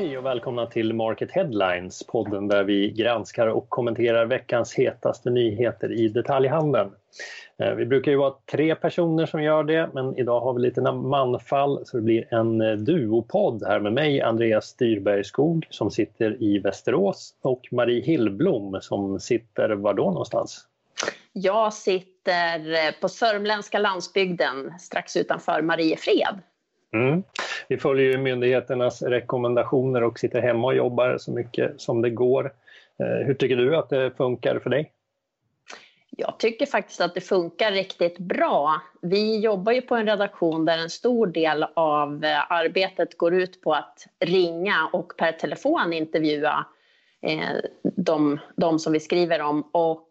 Hej och välkomna till Market Headlines, podden där vi granskar och kommenterar veckans hetaste nyheter i detaljhandeln. Eh, vi brukar ju vara tre personer som gör det, men idag har vi lite manfall så det blir en eh, duopodd här med mig, Andreas Styrberg Skog som sitter i Västerås och Marie Hillblom som sitter var då någonstans? Jag sitter eh, på sörmländska landsbygden strax utanför Mariefred. Mm. Vi följer ju myndigheternas rekommendationer och sitter hemma och jobbar så mycket som det går. Eh, hur tycker du att det funkar för dig? Jag tycker faktiskt att det funkar riktigt bra. Vi jobbar ju på en redaktion där en stor del av eh, arbetet går ut på att ringa och per telefon intervjua eh, de, de som vi skriver om. Och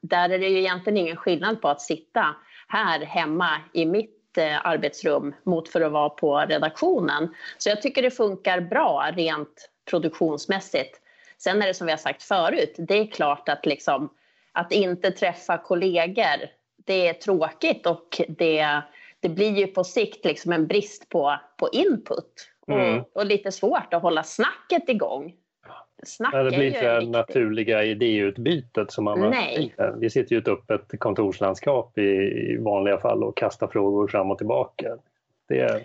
där är det ju egentligen ingen skillnad på att sitta här hemma i mitt arbetsrum mot för att vara på redaktionen. Så jag tycker det funkar bra rent produktionsmässigt. Sen är det som vi har sagt förut, det är klart att liksom att inte träffa kollegor, det är tråkigt och det, det blir ju på sikt liksom en brist på, på input mm. och, och, lite svårt att hålla snacket igång. Snack det blir inte det naturliga idéutbytet som man Nej. Vi sitter ju ett öppet kontorslandskap i, vanliga fall och kastar frågor fram och tillbaka. Det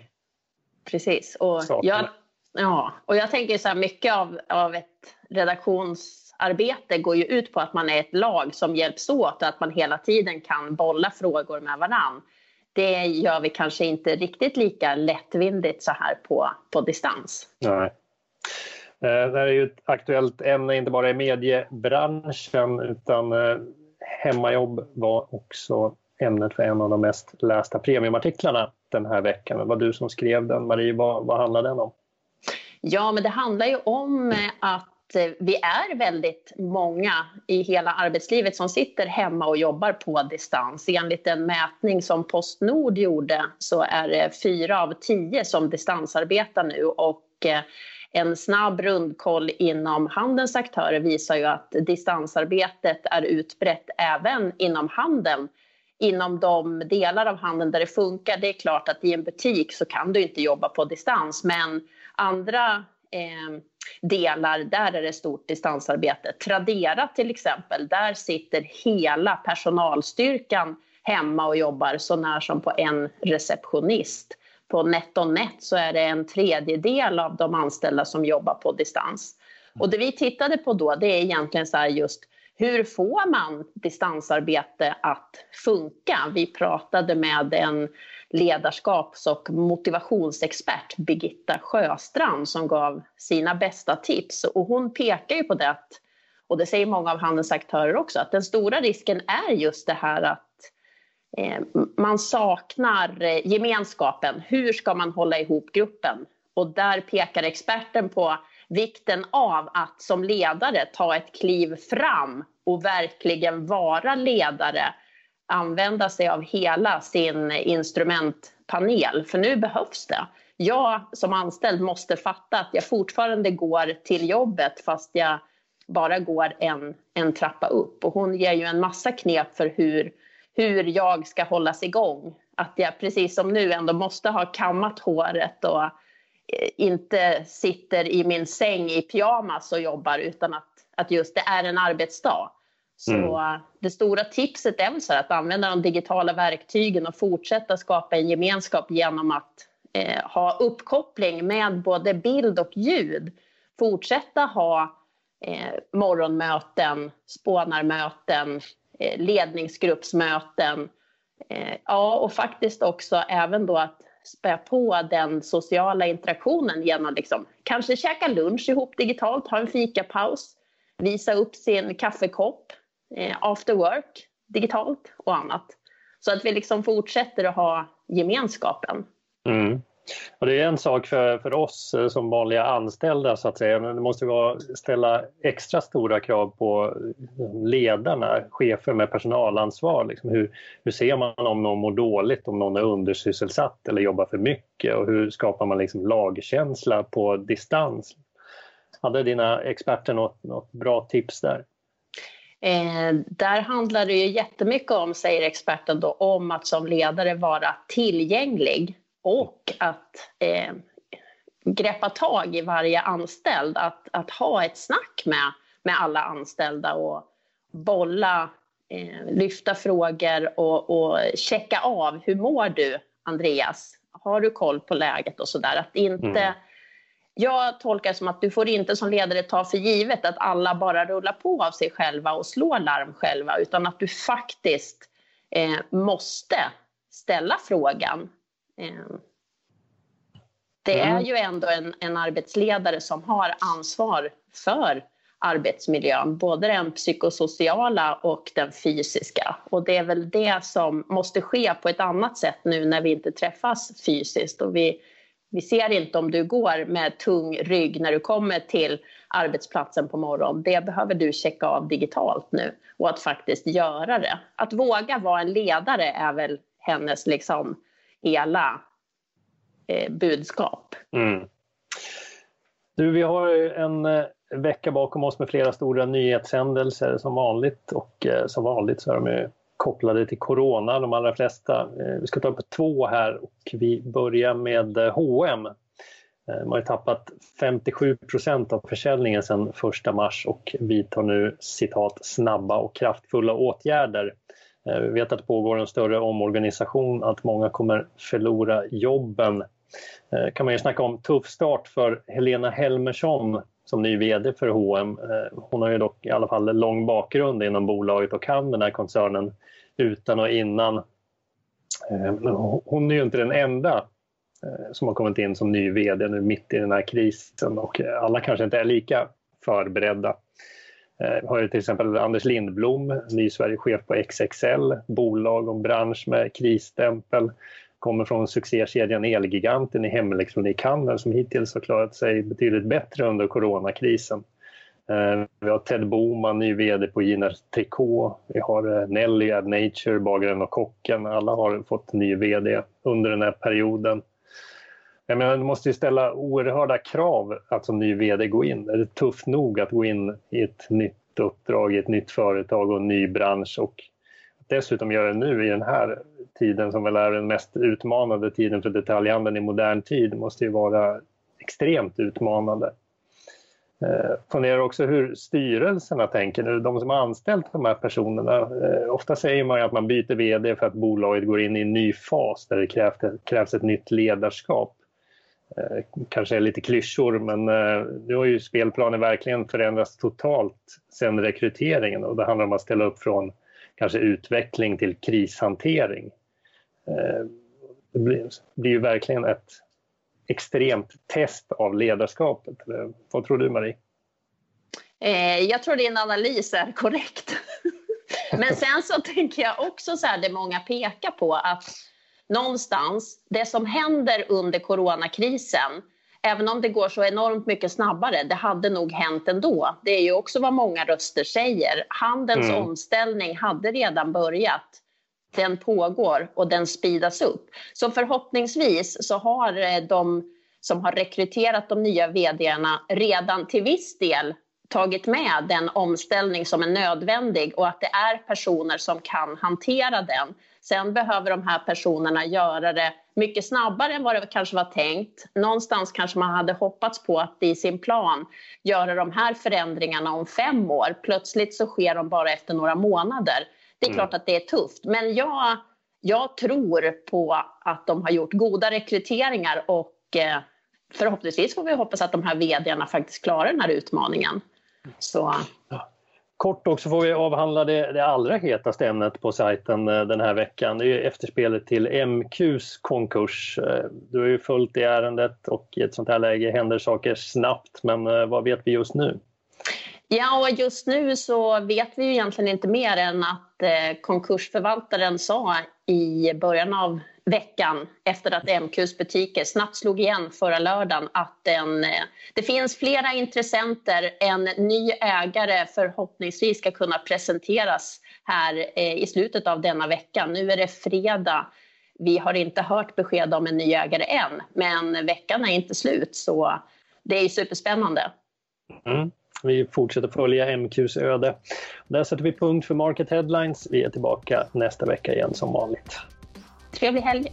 Precis. Och jag, ja, och jag tänker så här, mycket av, av ett redaktionsarbete går ju ut på att man är ett lag som hjälps åt och att man hela tiden kan bolla frågor med varann. Det gör vi kanske inte riktigt lika lättvindigt så här på, på distans. Nej. Eh, det här är ju ett aktuellt ämne, inte bara i mediebranschen utan eh, hemmajobb var också ämnet för en av de mest lästa premiumartiklarna den här veckan. Det var du som skrev den. Marie, vad, vad handlar den om? Ja, men det handlar ju om eh, att vi är väldigt många i hela arbetslivet som sitter hemma och jobbar på distans. Enligt en mätning som Postnord gjorde så är det fyra av tio som distansarbetar nu och eh, en snabb rundkoll inom handelns aktörer visar ju att distansarbetet är utbrett även inom handeln. Inom de delar av handeln där det funkar. Det är klart att i en butik så kan du inte jobba på distans men andra eh, delar, där är det stort distansarbete. Tradera till exempel, där sitter hela personalstyrkan hemma och jobbar så när som på en receptionist på NetOnNet så är det en tredjedel av de anställda som jobbar på distans. Och det vi tittade på då det är egentligen så just hur får man distansarbete att funka? Vi pratade med en ledarskaps och motivationsexpert, Birgitta Sjöstrand, som gav sina bästa tips. Och hon pekar ju på det, och det säger många av handelns aktörer också, att den stora risken är just det här att Eh, Eh, man saknar eh, gemenskapen. Hur ska man hålla ihop gruppen? Och där pekar experten på vikten av att som ledare ta ett kliv fram och verkligen vara ledare. Använda sig av hela sin instrumentpanel, för nu behövs det. Jag som anställd måste fatta att jag fortfarande går till jobbet fast jag bara går en, en trappa upp. Och hon ger ju en massa knep för hur hur jag ska hållas igång. Att jag precis som nu ändå måste ha kammat håret och eh, inte sitter i min säng i pyjamas och jobbar utan att, att just det är en arbetsdag. Så mm. det stora tipset är väl så att använda de digitala verktygen och fortsätta skapa en gemenskap genom att eh, ha uppkoppling med både bild och ljud. Fortsätta ha eh, morgonmöten, spånarmöten, Eh, ledningsgruppsmöten. Eh, ja, och faktiskt också även då att spä på den sociala interaktionen genom liksom, kanske käka lunch ihop digitalt, ha en fikapaus, visa upp sin kaffekopp, eh, after work digitalt och annat. Så att vi liksom fortsätter att ha gemenskapen. Mm. Och det är en sak för, för oss eh, som vanliga anställda så att säga, men det måste vara, ställa extra stora krav på eh, ledarna, chefer med personalansvar. Liksom hur, hur ser man om någon mår dåligt, om någon är undersysselsatt eller jobbar för mycket och hur skapar man liksom lagkänsla på distans? Hade dina experter något, något bra tips där? Eh, där handlar det ju jättemycket om, säger experten, då, om att som ledare vara tillgänglig och att eh, greppa tag i varje anställd, att, att ha ett snack med, med alla anställda och bolla, eh, lyfta frågor och, och checka av. Hur mår du, Andreas? Har du koll på läget och sådär? Att inte... Mm. Jag tolkar det som att du får inte som ledare ta för givet att alla bara rullar på av sig själva och slår larm själva, utan att du faktiskt eh, måste ställa frågan. Eh, det är ju ändå en, en arbetsledare som har ansvar för arbetsmiljön, både den psykosociala och den fysiska. Och det är väl det som måste ske på ett annat sätt nu när vi inte träffas fysiskt. Och vi, vi ser inte om du går med tung rygg när du kommer till arbetsplatsen på morgonen. Det behöver du checka av digitalt nu och att faktiskt göra det. Att våga vara en ledare är väl hennes liksom hela eh, budskap. Mm. Du, vi har en eh, vecka bakom oss med flera stora nyhetshändelser som vanligt och eh, som vanligt så är de kopplade till corona, de allra flesta. Eh, vi ska ta upp två här och vi börjar med eh, H&M. Man eh, har tappat 57 procent av försäljningen sedan 1 mars och vidtar nu citat snabba och kraftfulla åtgärder. Eh, vi vet att det pågår en större omorganisation, att många kommer förlora jobben. Eh, kan man ju snacka om tuff start för Helena Helmersson som ny VD för H&M. Hon har ju dock i alla fall lång bakgrund inom bolaget och kan den här koncernen utan och innan. Men hon är ju inte den enda som har kommit in som ny VD nu mitt i den här krisen och alla kanske inte är lika förberedda. Eh, vi har ju till exempel Anders Lindblom, ny Sverigechef på XXL, bolag och bransch med krisstämpel kommer från succékedjan Elgiganten i hemelektronikhandeln som hittills har klarat sig betydligt bättre under coronakrisen. Eh, vi har Ted Boman, ny VD på Gina Tricot. Vi har eh, Nelly, Ad Nature, Bagaren och Kocken. Alla har fått ny VD under den här perioden. Jag menar, du måste ju ställa oerhörda krav att som ny VD gå in. Är det tufft nog att gå in i ett nytt uppdrag, i ett nytt företag och en ny bransch och dessutom göra det nu i den här tiden som väl är den mest utmanande tiden för detaljhandeln i modern tid måste ju vara extremt utmanande. Eh, funderar också hur styrelserna tänker nu, de som har anställt de här personerna. Eh, ofta säger man att man byter VD för att bolaget går in i en ny fas där det krävs, krävs ett nytt ledarskap. Eh, kanske är lite klyschor men eh, nu har ju spelplanen verkligen förändrats totalt sedan rekryteringen och det handlar om att ställa upp från kanske utveckling till krishantering. Eh, det blir, blir ju verkligen ett extremt test av ledarskapet. Vad tror du, Marie? Jag tror din analys är korrekt. Men sen så tänker jag också så här, det många pekar på att någonstans, det som händer under coronakrisen, även om det går så enormt mycket snabbare, det hade nog hänt ändå. Det är ju också vad många röster säger. Handelns mm. omställning hade redan börjat den pågår och den speedas upp. Så förhoppningsvis så har eh, de som har rekryterat de nya vdarna redan till viss del tagit med den omställning som är nödvändig och att det är personer som kan hantera den. Sen behöver de här personerna göra det mycket snabbare än vad det kanske var tänkt. Någonstans kanske man hade hoppats på att i sin plan göra de här förändringarna om fem år. Plötsligt så sker de bara efter några månader. Det är mm. klart att det är tufft, men jag, jag tror på att de har gjort goda rekryteringar och eh, förhoppningsvis får vi hoppas att de här vdarna faktiskt klarar den här utmaningen. Så. Ja. Kort också får vi avhandla det, det, allra hetaste ämnet på sajten eh, den här veckan. Det är efterspelet till MQs konkurs. Eh, du har ju följt det ärendet och i ett sånt här läge händer saker snabbt. Men eh, vad vet vi just nu? Ja, och just nu så vet vi ju egentligen inte mer än att konkursförvaltaren sa i början av veckan efter att MQs butiker snabbt slog igen förra lördagen att en, eh, det finns flera intressenter. En ny ägare förhoppningsvis ska kunna presenteras här eh, i slutet av denna vecka. Nu är det fredag. Vi har inte hört besked om en ny ägare än, men veckan är inte slut så det är superspännande. Mm. Vi fortsätter följa MQs öde. Där sätter vi punkt för Market Headlines. Vi är tillbaka nästa vecka igen som vanligt. Trevlig helg!